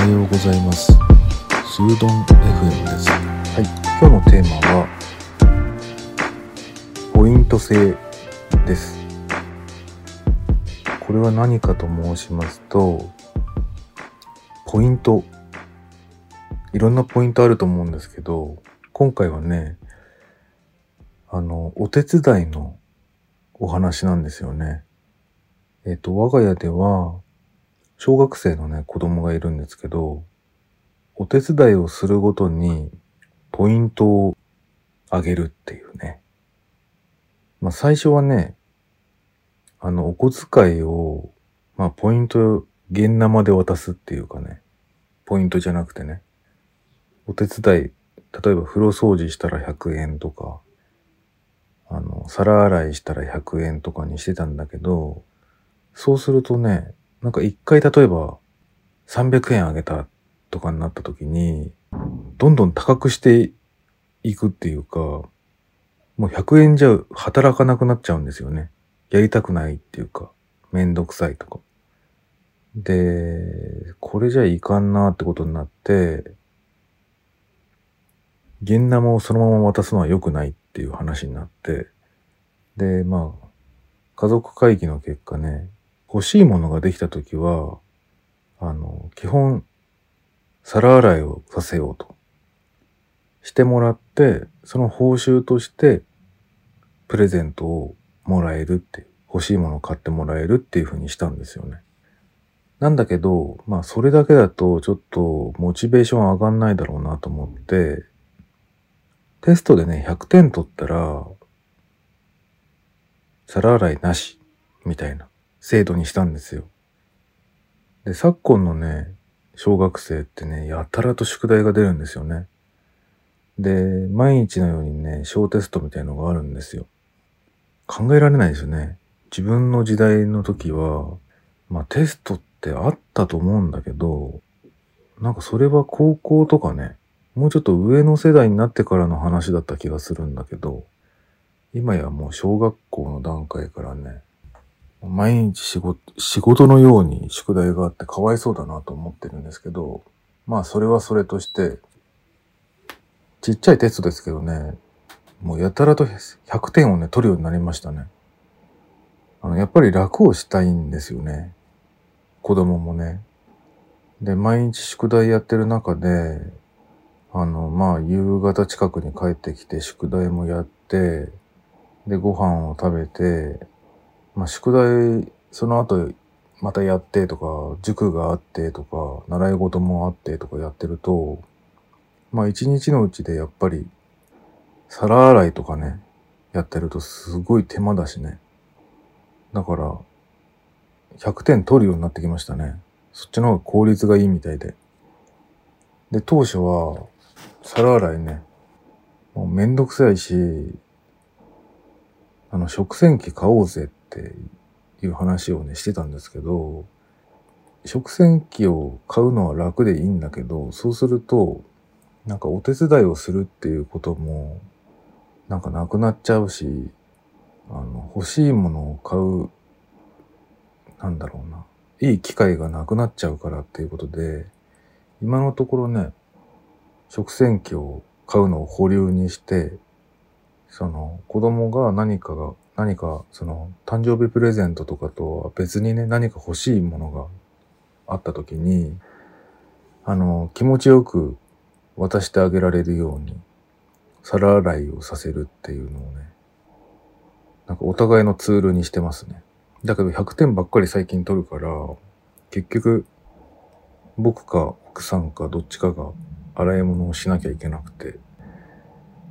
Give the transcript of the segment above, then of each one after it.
ございます。スードン FM です。はい、今日のテーマは、ポイント制です。これは何かと申しますと、ポイント。いろんなポイントあると思うんですけど、今回はね、あの、お手伝いのお話なんですよね。えっ、と、我が家では、小学生のね、子供がいるんですけど、お手伝いをするごとに、ポイントをあげるっていうね。まあ、最初はね、あの、お小遣いを、まあ、ポイント、現生で渡すっていうかね、ポイントじゃなくてね、お手伝い、例えば風呂掃除したら100円とか、あの、皿洗いしたら100円とかにしてたんだけど、そうするとね、なんか一回例えば300円あげたとかになった時に、どんどん高くしていくっていうか、もう100円じゃ働かなくなっちゃうんですよね。やりたくないっていうか、めんどくさいとか。で、これじゃいかんなってことになって、現生をそのまま渡すのは良くないっていう話になって、で、まあ、家族会議の結果ね、欲しいものができたときは、あの、基本、皿洗いをさせようと。してもらって、その報酬として、プレゼントをもらえるって、欲しいものを買ってもらえるっていう風にしたんですよね。なんだけど、まあそれだけだとちょっとモチベーション上がんないだろうなと思って、テストでね、100点取ったら、皿洗いなし、みたいな制度にしたんですよ。で、昨今のね、小学生ってね、やたらと宿題が出るんですよね。で、毎日のようにね、小テストみたいのがあるんですよ。考えられないですよね。自分の時代の時は、まあテストってあったと思うんだけど、なんかそれは高校とかね、もうちょっと上の世代になってからの話だった気がするんだけど、今やもう小学校の段階からね、毎日仕事、仕事のように宿題があってかわいそうだなと思ってるんですけど、まあそれはそれとして、ちっちゃいテストですけどね、もうやたらと100点をね、取るようになりましたね。あの、やっぱり楽をしたいんですよね。子供もね。で、毎日宿題やってる中で、あの、まあ、夕方近くに帰ってきて宿題もやって、で、ご飯を食べて、まあ、宿題、その後、またやってとか、塾があってとか、習い事もあってとかやってると、まあ、一日のうちでやっぱり、皿洗いとかね、やってるとすごい手間だしね。だから、100点取るようになってきましたね。そっちの方が効率がいいみたいで。で、当初は、皿洗いね、もうめんどくさいし、あの、食洗機買おうぜっっていう話をね、してたんですけど、食洗機を買うのは楽でいいんだけど、そうすると、なんかお手伝いをするっていうことも、なんかなくなっちゃうし、あの、欲しいものを買う、なんだろうな、いい機会がなくなっちゃうからっていうことで、今のところね、食洗機を買うのを保留にして、その子供が何かが、何かその誕生日プレゼントとかとは別にね、何か欲しいものがあった時に、あの、気持ちよく渡してあげられるように、皿洗いをさせるっていうのをね、なんかお互いのツールにしてますね。だけど100点ばっかり最近取るから、結局、僕か奥さんかどっちかが洗い物をしなきゃいけなくて、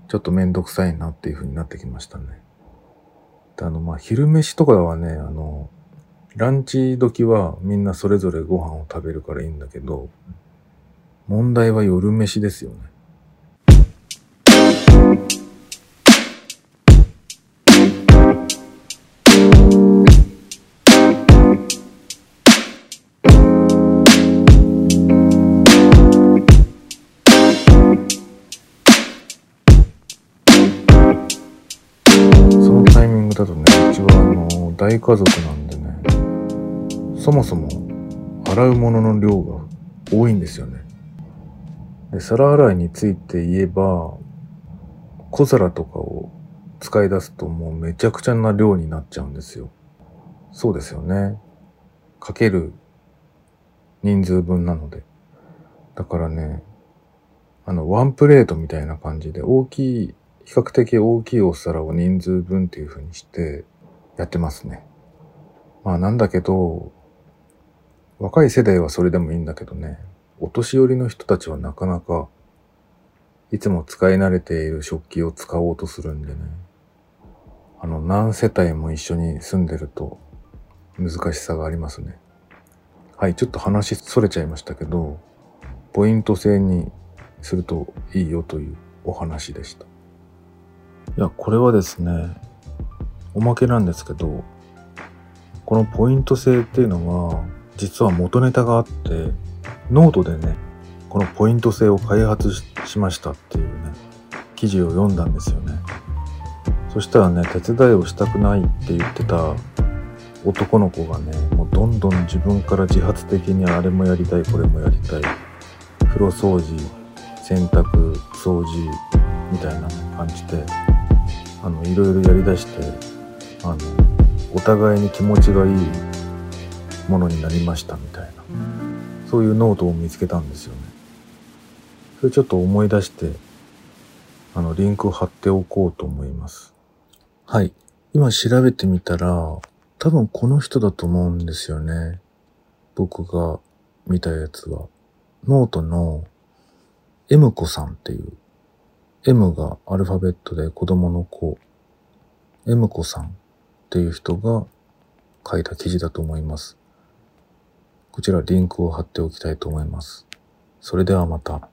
ちょっとめんどくさいなっていう風になってきましたね。であの、まあ、昼飯とかはね、あの、ランチ時はみんなそれぞれご飯を食べるからいいんだけど、問題は夜飯ですよね。だとね、うちはあの、大家族なんでね、そもそも洗うものの量が多いんですよね。で、皿洗いについて言えば、小皿とかを使い出すともうめちゃくちゃな量になっちゃうんですよ。そうですよね。かける人数分なので。だからね、あの、ワンプレートみたいな感じで大きい、比較的大きいお皿を人数分っていう風にしてやってますね。まあなんだけど、若い世代はそれでもいいんだけどね、お年寄りの人たちはなかなかいつも使い慣れている食器を使おうとするんでね。あの、何世帯も一緒に住んでると難しさがありますね。はい、ちょっと話それちゃいましたけど、ポイント制にするといいよというお話でした。いや、これはですね、おまけなんですけど、このポイント制っていうのは、実は元ネタがあって、ノートでね、このポイント制を開発しましたっていうね、記事を読んだんですよね。そしたらね、手伝いをしたくないって言ってた男の子がね、もうどんどん自分から自発的にあれもやりたい、これもやりたい。風呂掃除、洗濯、掃除みたいな感じで、あの、いろいろやりだして、あの、お互いに気持ちがいいものになりましたみたいな、そういうノートを見つけたんですよね。それちょっと思い出して、あの、リンクを貼っておこうと思います。はい。今調べてみたら、多分この人だと思うんですよね。僕が見たやつは。ノートの M 子さんっていう、M がアルファベットで子供の子、M 子さんっていう人が書いた記事だと思います。こちらリンクを貼っておきたいと思います。それではまた。